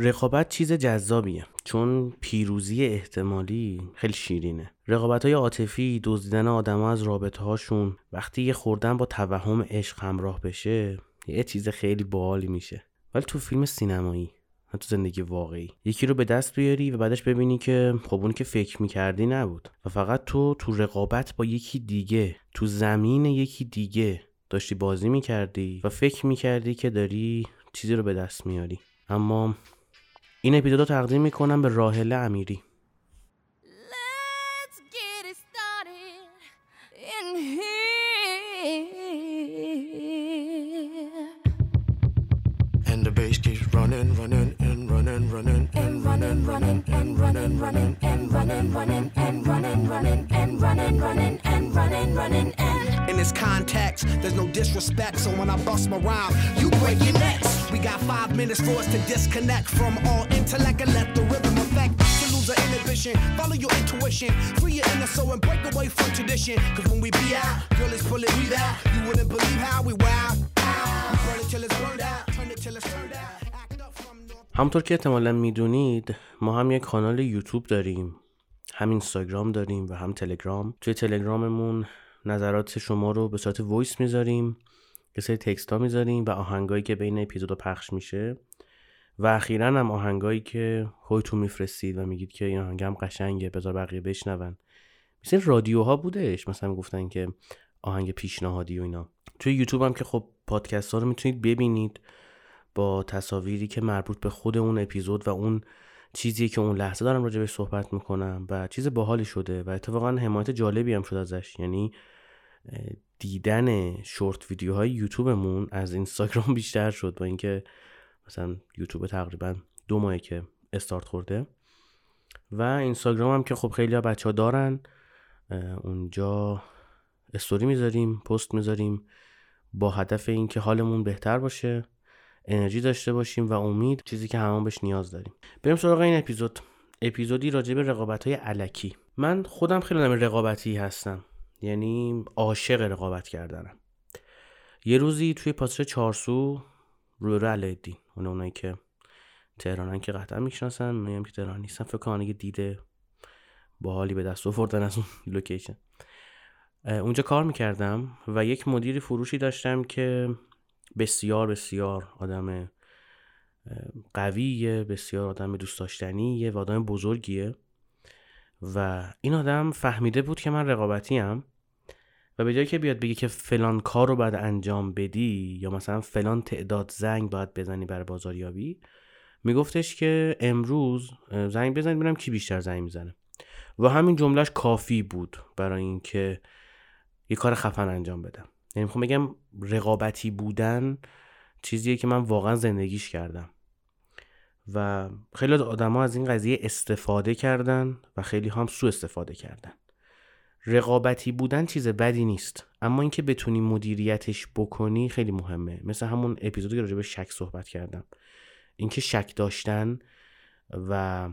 رقابت چیز جذابیه. چون پیروزی احتمالی خیلی شیرینه. رقابت های عاطفی دزدیدن آدما از رابطه هاشون وقتی یه خوردن با توهم عشق همراه بشه یه چیز خیلی باحالی میشه. ولی تو فیلم سینمایی نه تو زندگی واقعی. یکی رو به دست بیاری و بعدش ببینی که خب اون که فکر می‌کردی نبود. و فقط تو تو رقابت با یکی دیگه تو زمین یکی دیگه داشتی بازی می‌کردی و فکر می‌کردی که داری چیزی رو به دست میاری. اما این اپیزود رو تقدیم می‌کنم به راهله امیری Let's get it started in here. And the bass keeps running, running, and running, running, and running, running, and running, running, and running, running, and running, running, and running, running, and running, running, and. In this context, there's no disrespect, so when I bust my rhyme, you break your necks. We got five minutes for us to disconnect from all intellect and let the rhythm affect. Lose inhibition, follow your intuition, free your inner soul and break away from tradition. Cause when we be out, girl, it's pulling me out. You wouldn't believe how we wow. Burn it till it's burned out, turn it till it's turned out. همونطور که احتمالا می‌دونید ما هم یک کانال یوتیوب داریم. هم اینستاگرام داریم و هم تلگرام. توی تلگراممون نظرات شما رو به صورت وایس می‌ذاریم یه سری تکست ها می‌ذاریم و آهنگایی که بین اپیزودا پخش میشه. و اخیرا هم آهنگایی که خودتون میفرستید و میگید که این آهنگ هم قشنگه بذار بقیه بشنون. مثل رادیوها بودش مثلا گفتن که آهنگ پیشنهادی و اینا. توی یوتیوب هم که خب پادکست ها رو می‌تونید ببینید. با تصاویری که مربوط به خود اون اپیزود و اون چیزی که اون لحظه دارم راجع بهش صحبت می‌کنم و چیز باحالی شده و اتفاقا حمایت جالبی هم شد ازش. یعنی دیدن شورت ویدیوهای یوتیوبمون از اینستاگرام بیشتر شد با اینکه مثلا یوتیوب تقریبا دو ماهه که استارت خورده. و اینستاگرام هم که خب خیلی ها بچه ها دارن اونجا استوری می‌ذاریم پست می‌ذاریم با هدف اینکه حالمون بهتر باشه. انرژی داشته باشیم و امید چیزی که همون بهش نیاز داریم. بریم سراغ این اپیزود. اپیزودی راجع به رقابت های علکی. من خودم خیلی آدم رقابتی هستم. یعنی عاشق رقابت کردنم. یه روزی توی پاساژ چارسو روبرو علیالدین اون اونایی که تهرانن که قطعا می‌شناسن اونایی که تهران نیستن فکر کنم دیده با حالی به دست آوردن از اون لوکیشن اونجا کار می‌کردم و یک مدیر فروشی داشتم که بسیار بسیار آدم قویه بسیار آدم دوست داشتنیه و آدم بزرگیه. و این آدم فهمیده بود که من رقابتیم و به جایی که بیاد بگه که فلان کار رو باید انجام بدی یا مثلا فلان تعداد زنگ باید بزنی برای بازاریابی میگفتش که امروز زنگ بزنید ببینم کی بیشتر زنگ می‌زنه. و همین جملهش کافی بود برای اینکه یه کار خفن انجام بدم. یعنی می‌خوام بگم رقابتی بودن چیزیه که من واقعا زندگیش کردم. و خیلی آدما از این قضیه استفاده کردن و خیلی هم سوء استفاده کردن. رقابتی بودن چیز بدی نیست اما اینکه بتونی مدیریتش بکنی خیلی مهمه. مثل همون اپیزودی که راجع به شک صحبت کردم. اینکه شک داشتن و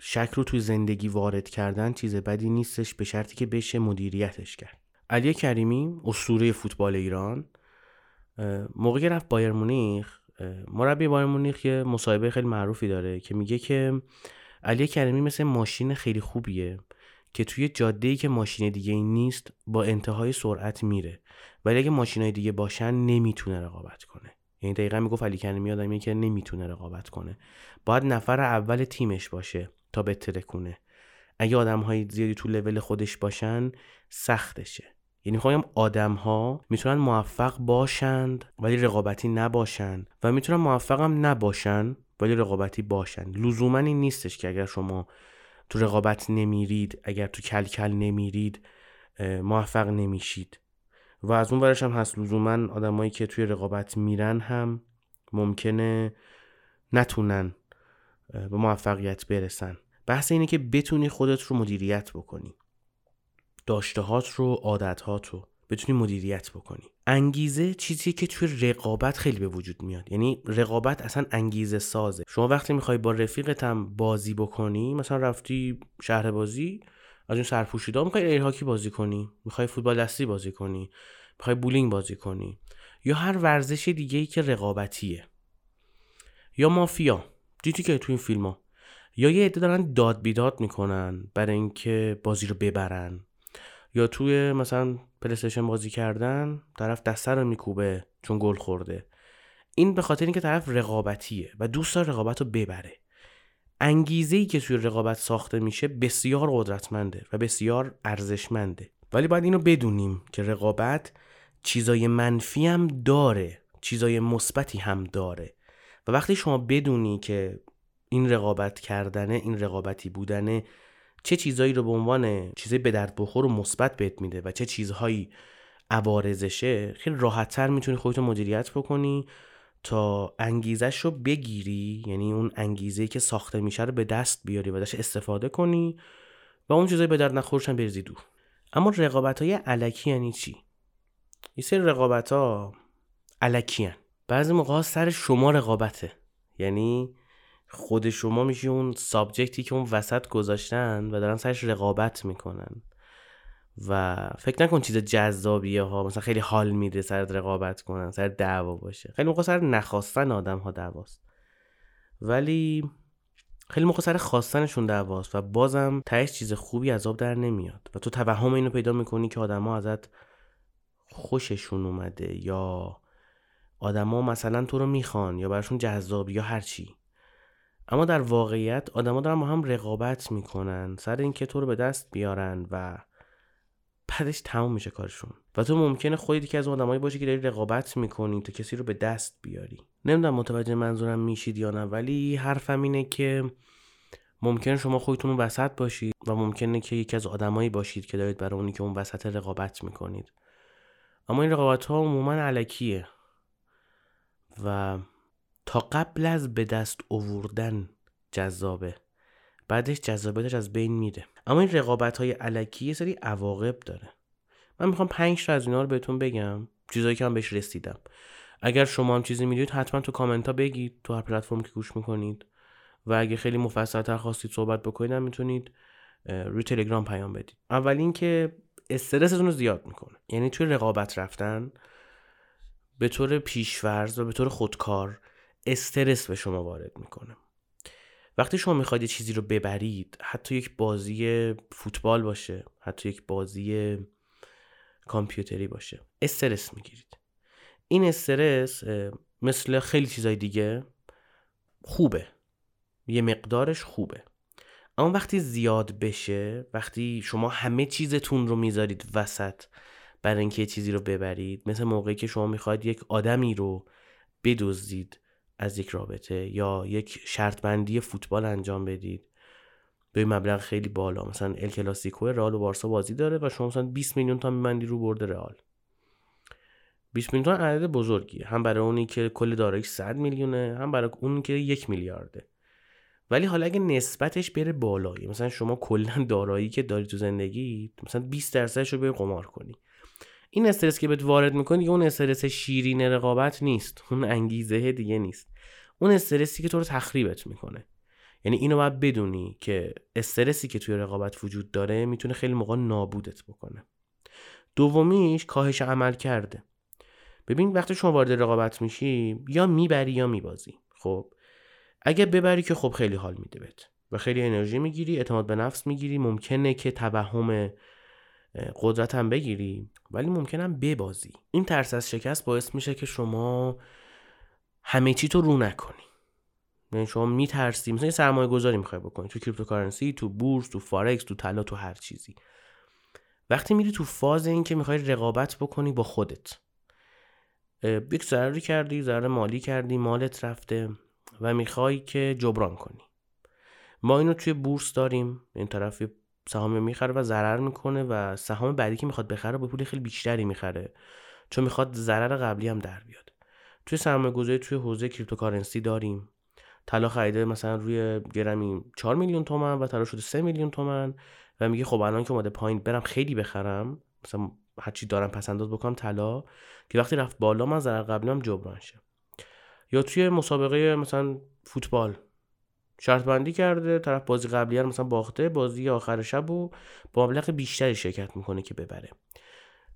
شک رو توی زندگی وارد کردن چیز بدی نیستش به شرطی که بشه مدیریتش کرد. علی کریمی اسطوره فوتبال ایران موقعی که رفت بایر مونیخ مربی بایر مونیخ یه مصاحبه خیلی معروفی داره که میگه که علی کریمی مثل ماشین خیلی خوبیه که توی جاده ای که ماشین دیگه ای نیست با انتهای سرعت میره ولی اگه ماشین های دیگه باشن نمی‌تونه رقابت کنه. یعنی دقیقا می‌گفت علی کریمی آدمیه که نمی‌تونه رقابت کنه. باید نفر اول تیمش باشه تا بتره کنه اگه آدم های زیادی تو لول خودش باشن سختشه. یعنی می‌خوام آدم ها می‌تونن موفق باشند ولی رقابتی نباشند. و می‌تونن موفق هم نباشن ولی رقابتی باشن لزوما این نیستش که اگر شما تو رقابت نمیرید اگر تو کل کل نمیرید موفق نمیشید. و از اون ورش هم هست لزوما آدمایی که توی رقابت میرن هم ممکنه نتونن به موفقیت برسن. بحث اینه که بتونی خودت رو مدیریت بکنی. داشتهات رو عادتهات رو بتونی مدیریت بکنی. انگیزه چیزی که توی رقابت خیلی به وجود میاد. یعنی رقابت اصلا انگیزه سازه. شما وقتی می‌خوای با رفیقت هم بازی بکنی مثلا رفتی شهر بازی از اون سرپوشیدا می‌خوای air hockey بازی کنی می‌خوای فوتبال دستی بازی کنی می‌خوای بولینگ بازی کنی یا هر ورزش دیگه ای که رقابتیه. یا مافیا. دیدی که تو این فیلم ها یا یه عده دارن داد بیداد می‌کنن برای اینکه بازی رو ببرن. یا توی مثلا PlayStation بازی کردن طرف دسته رو میکوبه چون گل خورده. این به خاطر اینکه طرف رقابتیه و دوست داره رقابت رو ببره. انگیزه ای که توی رقابت ساخته میشه بسیار قدرتمنده و بسیار ارزشمنده. ولی باید اینو بدونیم که رقابت چیزای منفی هم داره چیزای مثبتی هم داره. و وقتی شما بدونی که این رقابت کردنه این رقابتی بودنه چه چیزهایی رو به عنوان چیزای به درد بخور و مثبت بهت میده و چه چیزهایی عوارضشه خیلی راحتتر می‌تونی خودتو مدیریت بکنی تا انگیزش رو بگیری یعنی اون انگیزه که ساخته میشه رو به دست بیاری و داشت استفاده کنی و اون چیزای به درد نخورش هم بریزی دور اما رقابت های علکی یعنی چی؟ یه سری رقابت ها علکی هن. بعضی موقع سر شما رقابته یعنی خود شما میشی اون سابجکتی که اون وسط گذاشتن و دارن سرش رقابت می‌کنن. و فکر نکن چیز جذابیه ها مثلا خیلی حال میده سر رقابت کنن سر دعوا باشه. خیلی موقع سر نخواستن آدم ها دعواست. ولی خیلی موقع سر خواستنشون دعواست و بازم تهش چیز خوبی آب در نمیاد. و تو توهم اینو پیدا می‌کنی که آدما ازت خوششون اومده یا آدما مثلا تو رو می‌خوان یا براشون جذاب یا هر چی. اما در واقعیت آدما دارن با هم رقابت می‌کنن سر اینکه تو رو به دست بیارن و بعدش تموم میشه کارشون. و تو ممکنه خودت که از آدمایی باشی که داری رقابت می‌کنی تا کسی رو به دست بیاری. نمی‌دونم متوجه منظورم میشید یا نه ولی حرفم اینه که ممکنه شما خودتون وسط باشید و ممکنه که یکی از آدمایی باشید که دارید برای اونی که اون وسط رقابت می‌کنید. اما این رقابت ها عموما علکیه. و تا قبل از به دست اووردن جذابه. بعدش جذابیتش از بین میره. اما این رقابت های علکی یه سری عواقب داره. من می‌خوام پنج تا از اینا رو بهتون بگم. چیزایی که من بهش رسیدم. اگر شما هم چیزی می‌دونید حتما تو کامنت ها بگید. تو هر پلتفرم که گوش می‌کنید. و اگه خیلی مفصلتر خواستید صحبت بکنید هم می‌تونید روی تلگرام پیام بدید. اول اینکه استرستون رو زیاد می‌کنه. یعنی توی رقابت رفتن به طور پیشورز و به طور خودکار استرس به شما وارد می‌کنه. وقتی شما می‌خواید یه چیزی رو ببرید حتی یک بازی فوتبال باشه حتی یک بازی کامپیوتری باشه استرس می‌گیرید. این استرس مثل خیلی چیزای دیگه خوبه. یه مقدارش خوبه. اما وقتی زیاد بشه وقتی شما همه چیزتون رو می‌ذارید وسط برای اینکه چیزی رو ببرید مثل موقعی که شما می‌خواید یک آدمی رو بدزدید از یک رابطه یا یک شرط بندی فوتبال انجام بدید. به مبلغ خیلی بالا. مثلا ال کلاسیکو رئال و بارسا بازی داره و شما مثلا 20 میلیون تا میبندی رو برد رئال. 20 میلیون تا عدد بزرگیه. هم برای اونی که کل دارایی 100 میلیونه هم برای اونی که یک میلیارده. ولی حالا اگه نسبتش بره بالایی مثلا شما کلا دارایی که داری تو زندگی مثلا 20 درصدش رو به قمار کنی. این استرس که بهت وارد می‌کنی اون استرس شیرین رقابت نیست. اون انگیزه دیگه نیست. اون استرسی که تو رو تخریبت می‌کنه. یعنی اینو باید بدونی که استرسی که توی رقابت وجود داره می‌تونه خیلی موقع نابودت بکنه. دومیش کاهش عمل کرده. ببین وقتی شما وارد رقابت میشی یا می‌بری یا میبازی. خب اگه ببری که خب خیلی حال میده بهت. و خیلی انرژی می‌گیری اعتماد به نفس می‌گیری. ممکنه که توهم قدرت هم بگیری ولی ممکنم ببازی. این ترس از شکست باعث میشه که شما همه چی تو رو نکنی. یعنی شما میترسی مثلا سرمایه گذاری می‌خوای بکنی تو cryptocurrency تو بورس تو فارکس تو طلا تو هر چیزی. وقتی میری تو فاز این که می‌خوای رقابت بکنی با خودت. یک ضرری کردی ضرر مالی کردی مالت رفته و می‌خوای که جبران کنی. ما اینو توی بورس داریم. این طرف سهام می‌خره و ضرر می‌کنه و سهام بعدی که می‌خواد بخره با پول خیلی بیشتری می‌خره. چون می‌خواد ضرر قبلی هم در بیاد. توی سرمایه گذاری توی حوزه cryptocurrency داریم. طلا خریده مثلا روی گرمی 4 میلیون تومن و طلا شده 3 میلیون تومن و میگه خب الان که اومده پایین برم خیلی بخرم مثلا هرچی دارم پس انداز بکنم طلا که وقتی رفت بالا من ضرر قبلی هم جبران شه. یا توی مسابقه مثلا فوتبال. شرط بندی کرده طرف بازی قبلی مثلا باخته بازی آخر شب و با مبلغ بیشتری شرکت می‌کنه که ببره.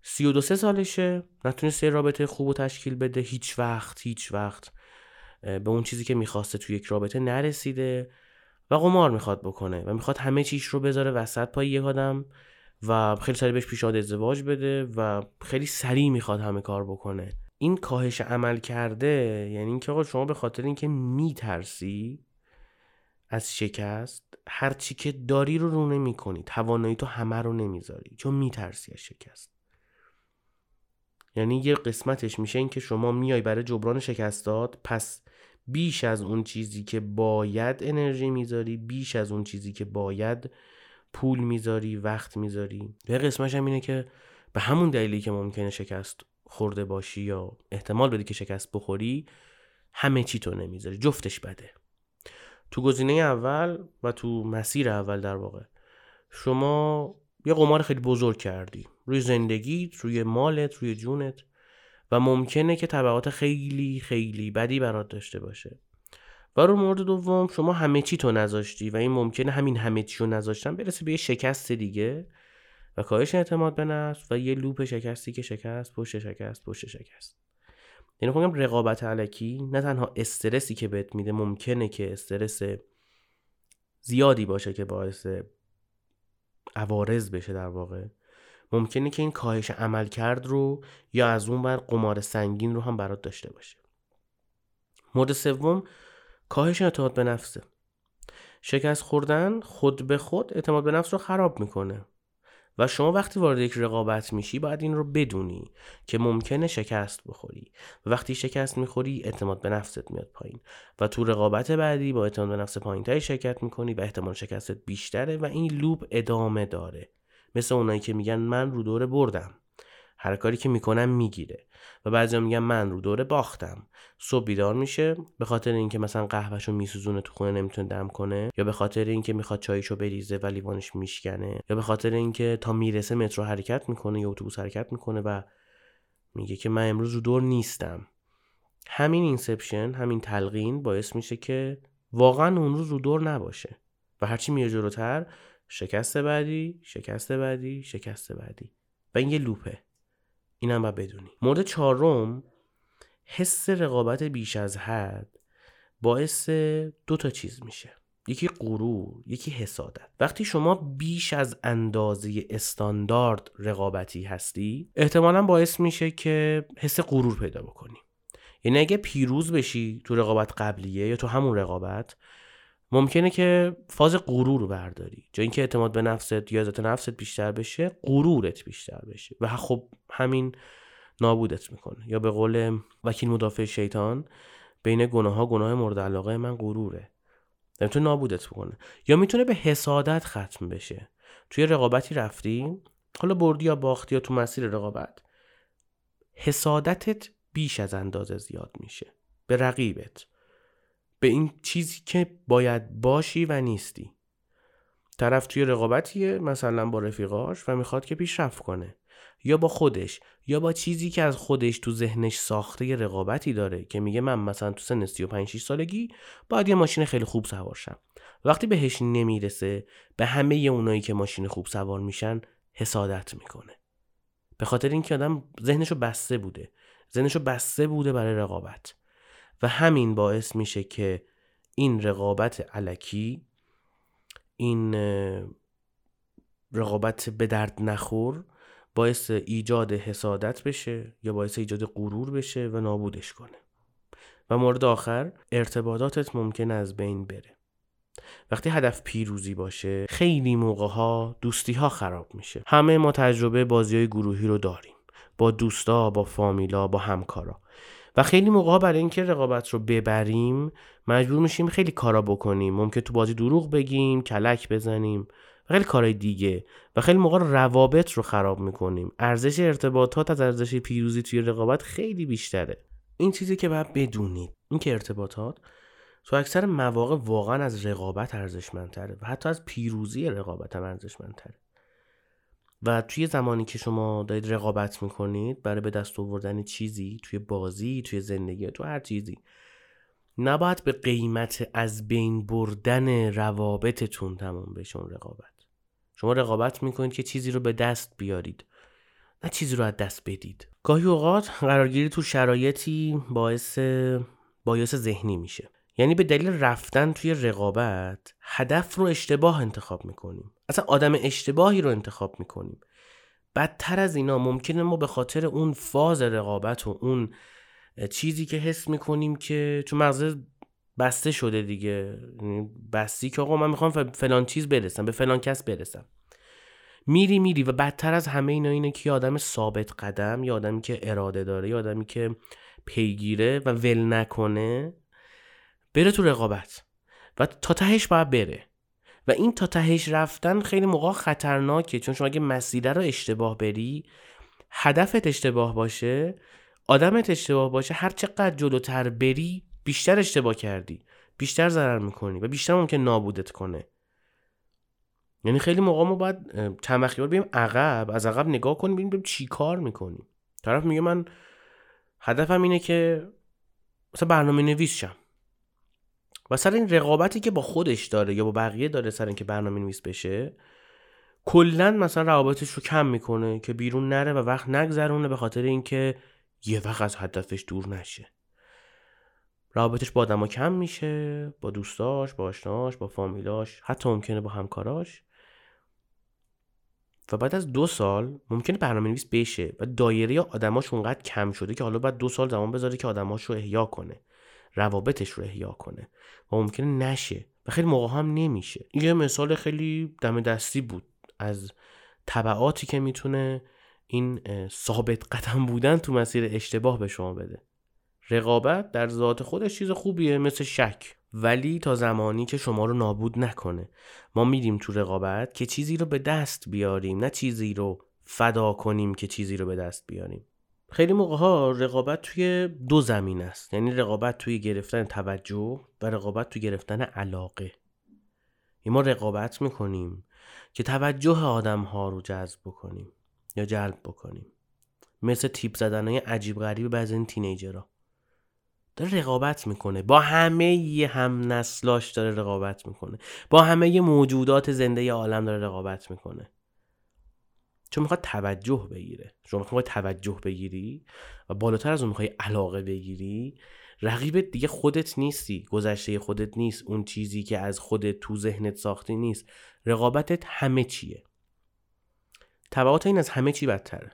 سی و دو سه سالشه نتونسته رابطه خوب و تشکیل بده. هیچ وقت هیچ وقت به اون چیزی که می‌خواسته توی یک رابطه نرسیده و قمار می‌خواد بکنه و می‌خواد همه چیش رو بذاره وسط پای یک آدم و خیلی سریع بهش پیشنهاد ازدواج بده و خیلی سریع می‌خواد همه کار بکنه. این کاهش عمل کرده یعنی اینکه آقا شما به خاطر اینکه میترسی از شکست هر چی که داری رو رو نمی کنی توانایی تو همه رو نمی‌ذاری چون میترسی از شکست. یعنی یه قسمتش میشه اینکه شما میای برای جبران شکستات پس بیش از اون چیزی که باید انرژی می‌ذاری بیش از اون چیزی که باید پول می‌ذاری وقت می‌ذاری. یه قسمتش هم اینه که به همون دلیلی که ممکنه شکست خورده باشی یا احتمال بدی که شکست بخوری همه چی تو نمی‌ذاری جفتش بده. تو گزینه اول و تو مسیر اول در واقع شما یه قمار خیلی بزرگ کردی. روی زندگیت روی مالت روی جونت. و ممکنه که تبعات خیلی خیلی بدی برات داشته باشه. و رو مورد دوم شما همه چی تو نذاشتی و این ممکنه همین همه چی رو نذاشتن برسه به یه شکست دیگه و کاهش اعتماد به نفس و یه لوپ شکستی که شکست پشت شکست پشت شکست. یعنی میگم رقابت علکی نه تنها استرسی که بهت میده ممکنه که استرس زیادی باشه که باعث عوارض بشه در واقع. ممکنه که این کاهش عمل کرد رو یا از اون بر قمار سنگین رو هم برات داشته باشه. مورد سوم کاهش اعتماد به نفسه. شکست خوردن خود به خود اعتماد به نفس رو خراب می‌کنه. و شما وقتی وارد یک رقابت میشی باید این رو بدونی که ممکنه شکست بخوری. و وقتی شکست می‌خوری اعتماد به نفست میاد پایین و تو رقابت بعدی با اعتماد به نفس پایینتری شرکت می‌کنی و احتمال شکستت بیشتره و این لوپ ادامه داره. مثل اونایی که میگن من رو دوره بردم. هر کاری که می‌کنم می‌گیره. و بعضی میگن من رو دوره باختم. صبح بیدار میشه به خاطر اینکه مثلا قهوهشو میسوزونه تو خونه نمی‌تونه دم کنه. یا به خاطر اینکه می‌خواد چایشو بریزه و لیوانش میشکنه. یا به خاطر اینکه تا می‌رسه مترو حرکت می‌کنه یا اتوبوس حرکت می‌کنه و میگه که من امروز رو دور نیستم. همین اینسپشن همین تلقین باعث میشه که واقعا اون روز رو دور نباشه. و هرچی میره جلوتر شکست بعدی شکست بعدی شکست بعدی. و این یه لوپه. اینم باید بدونی. مورد چهارم حس رقابت بیش از حد باعث دو تا چیز میشه. یکی غرور یکی حسادت. وقتی شما بیش از اندازه استاندارد رقابتی هستی احتمالا باعث میشه که حس غرور پیدا بکنی. یعنی اگه پیروز بشی تو رقابت قبلیه یا تو همون رقابت ممکنه که فاز غرور برداری. جا اینکه اعتماد به نفست یا عزت نفست بیشتر بشه غرورت بیشتر بشه. و خب همین نابودت می‌کنه. یا به قول وکیل مدافع شیطان بین گناه ها گناه مورد علاقه من غروره. نمی‌تونه نابودت بکنه یا می‌تونه به حسادت ختم بشه. توی رقابتی رفتی حالا بردی یا باختی یا تو مسیر رقابت حسادتت بیش از اندازه زیاد میشه. به رقیبت. به این چیزی که باید باشی و نیستی. طرف توی رقابتیه مثلا با رفیقاش و می‌خواد که پیشرفت کنه. یا با خودش یا با چیزی که از خودش تو ذهنش ساخته یه رقابتی داره که میگه من مثلا تو سن 35 6 سالگی باید یه ماشین خیلی خوب سوار شم. وقتی بهش نمی‌رسه به همه اونایی که ماشین خوب سوار میشن حسادت می‌کنه. به خاطر اینکه آدم ذهنشو بسته بوده. ذهنشو بسته بوده برای رقابت. و همین باعث میشه که این رقابت علکی این رقابت به درد نخور باعث ایجاد حسادت بشه یا باعث ایجاد غرور بشه و نابودش کنه. و مورد آخر ارتباطاتت ممکن از بین بره. وقتی هدف پیروزی باشه خیلی موقع ها دوستی ها خراب میشه. همه ما تجربه بازی های گروهی رو داریم. با دوستا با فامیلا با همکارا. و خیلی موقع برای اینکه رقابت رو ببریم مجبور میشیم خیلی کارا بکنیم. ممکن تو بازی دروغ بگیم کلک بزنیم. و خیلی کارهای دیگه. و خیلی موقع روابط رو خراب می‌کنیم. ارزش ارتباطات از ارزش پیروزی توی رقابت خیلی بیشتره. این چیزی که باید بدونید این که ارتباطات تو اکثر مواقع واقعا از رقابت ارزشمندتره و حتی از پیروزی رقابت هم ارزشمندتره. و توی زمانی که شما دارید رقابت می‌کنید برای به دست آوردن چیزی توی بازی توی زندگی تو هر چیزی نباید به قیمت از بین بردن روابطتون تموم بشه اون رقابت. شما رقابت می‌کنید که چیزی رو به دست بیارید نه چیزی رو از دست بدید. گاهی اوقات قرارگیری تو شرایطی باعث بایاس ذهنی میشه. یعنی به دلیل رفتن توی رقابت هدف رو اشتباه انتخاب می‌کنیم. اصلا آدم اشتباهی رو انتخاب می‌کنیم. بدتر از اینا ممکنه ما به خاطر اون فاز رقابت و اون چیزی که حس می‌کنیم که چون مغز بسته شده دیگه. یعنی بستی که آقا من می‌خوام فلان چیز برسم به فلان کس برسم. میری میری و بدتر از همه اینا اینه که آدم ثابت قدم یا آدمی که اراده داره یا آدمی که پیگیره و ول نکنه بره تو رقابت. و تا تهش باید بره. و این تا تهش رفتن خیلی موقع خطرناکه. چون شما اگه مسیره رو اشتباه بری هدفت اشتباه باشه آدمت اشتباه باشه هر چقدر جلوتر بری بیشتر اشتباه کردی بیشتر ضرر می‌کنی و بیشتر ممکن نابودت کنه. یعنی خیلی موقع ما باید چند بریم عقب از عقب نگاه کنیم ببینیم چی کار می‌کنیم. طرف میگه من هدفم اینه که مثلا برنامه نویس شم. و سر این رقابتی که با خودش داره یا با بقیه داره سر اینکه برنامه نویس بشه کلا مثلا روابطش رو کم می‌کنه که بیرون نره و وقت نگذرونه به خاطر اینکه یه وقت از هدفش دور نشه. روابطش با آدما کم میشه با دوستاش با آشناش با فامیلاش حتی ممکنه با همکاراش. و بعد از دو سال ممکنه برنامه نویس بشه و دایره آدماش اونقدر کم شده که حالا بعد دو سال زمان بذاره که آدماش رو احیا کنه. روابطش رو احیا کنه. و ممکنه نشه. و خیلی موقع هم نمیشه. یه مثال خیلی دم دستی بود. از طبعاتی که می‌تونه این ثابت قدم بودن تو مسیر اشتباه به شما بده. رقابت در ذات خودش چیز خوبیه مثل شک. ولی تا زمانی که شما رو نابود نکنه. ما میریم تو رقابت که چیزی رو به دست بیاریم. نه چیزی رو فدا کنیم که چیزی رو به دست بیاریم. خیلی موقع ها رقابت توی دو زمین است. یعنی رقابت توی گرفتن توجه و رقابت توی گرفتن علاقه. ما رقابت می‌کنیم که توجه آدم ها رو جذب بکنیم یا جلب بکنیم. مثل تیپ زدن های عجیب غریب بعضی این تینیجرها. داره رقابت می‌کنه. با همه ی هم نسلاش داره رقابت می‌کنه. با همه ی موجودات زنده عالم داره رقابت می‌کنه. چون می‌خواد توجه بگیره. شما می‌خواد توجه بگیری و بالاتر از اون می‌خوای علاقه بگیری رقیبت دیگه خودت نیستی گذشته خودت نیست اون چیزی که از خودت تو ذهنت ساختی نیست. رقابتت همه چیه. تبعات این از همه چی بدتره.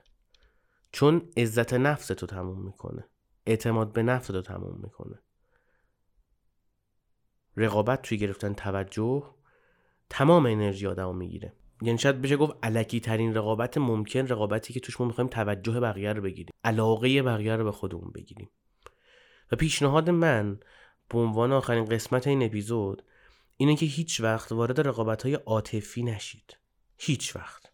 چون عزت نفس تو تموم می‌کنه. اعتماد به نفس رو تموم می‌کنه. رقابت توی گرفتن توجه تمام انرژی آدم می‌گیره. یعنی شاید بشه گفت علکی ترین رقابت ممکن رقابتی که توش ما می‌خوایم توجه بقیه رو بگیریم علاقه بقیه رو به خودمون بگیریم. و پیشنهاد من به عنوان آخرین قسمت این اپیزود اینه که هیچ وقت وارد رقابت های عاطفی نشید. هیچ وقت.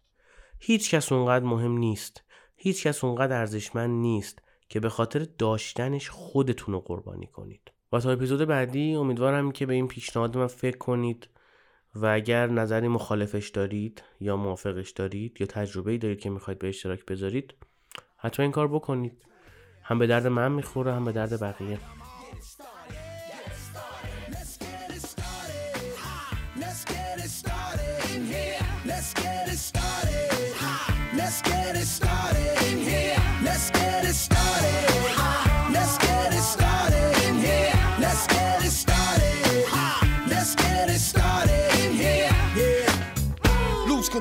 هیچ کس اونقدر مهم نیست. هیچ کس اونقدر ارزشمند نیست که به خاطر داشتنش خودتون رو قربانی کنید. و تا اپیزود بعدی امیدوارم که به این پیشنهاد من فکر کنید. و اگر نظری مخالفش دارید یا موافقش دارید یا تجربه دارید که می‌خواید به اشتراک بذارید حتما این کار بکنید. هم به درد من می‌خوره هم به درد بقیه.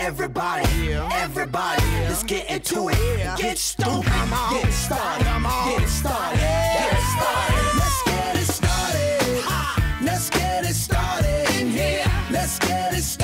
Everybody, everybody, let's get into it. Get stupid, get started, get started, get started. Let's get it started. Let's get it started in here. Let's get it started.